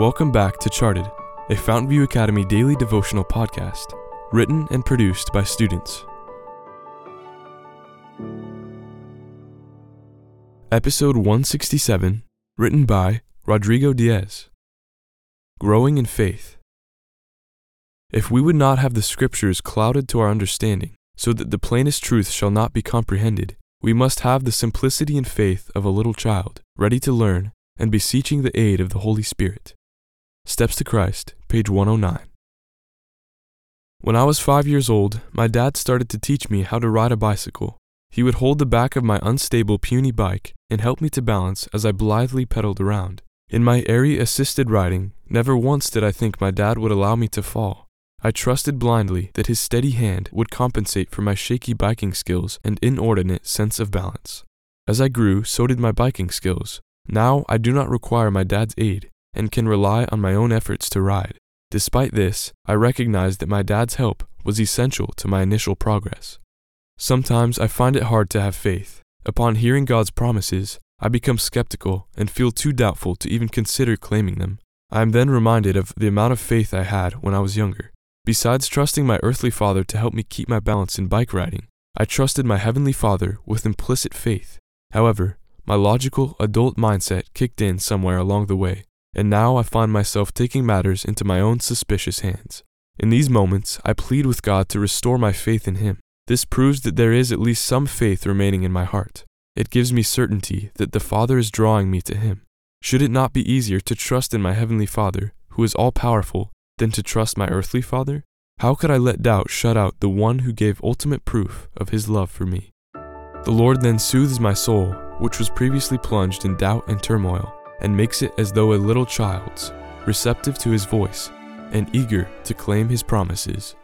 Welcome back to Charted, a Fountainview Academy daily devotional podcast, written and produced by students. Episode 167, written by Rodrigo Diaz. Growing in Faith. If we would not have the Scriptures clouded to our understanding, so that the plainest truth shall not be comprehended, we must have the simplicity and faith of a little child, ready to learn and beseeching the aid of the Holy Spirit. Steps to Christ, page 109. When I was five years old, my dad started to teach me how to ride a bicycle. He would hold the back of my unstable, puny bike and help me to balance as I blithely pedaled around. In my airy assisted riding, never once did I think my dad would allow me to fall. I trusted blindly that his steady hand would compensate for my shaky biking skills and inordinate sense of balance. As I grew, so did my biking skills. Now I do not require my dad's aid and can rely on my own efforts to ride. Despite this, I recognize that my dad's help was essential to my initial progress. Sometimes I find it hard to have faith. Upon hearing God's promises, I become skeptical and feel too doubtful to even consider claiming them. I am then reminded of the amount of faith I had when I was younger. Besides trusting my earthly father to help me keep my balance in bike riding, I trusted my heavenly father with implicit faith. However, my logical, adult mindset kicked in somewhere along the way, and now I find myself taking matters into my own suspicious hands. In these moments, I plead with God to restore my faith in Him. This proves that there is at least some faith remaining in my heart. It gives me certainty that the Father is drawing me to Him. Should it not be easier to trust in my Heavenly Father, who is all powerful, than to trust my earthly father? How could I let doubt shut out the one who gave ultimate proof of his love for me? The Lord then soothes my soul, which was previously plunged in doubt and turmoil, and makes it as though a little child's, receptive to his voice, and eager to claim his promises.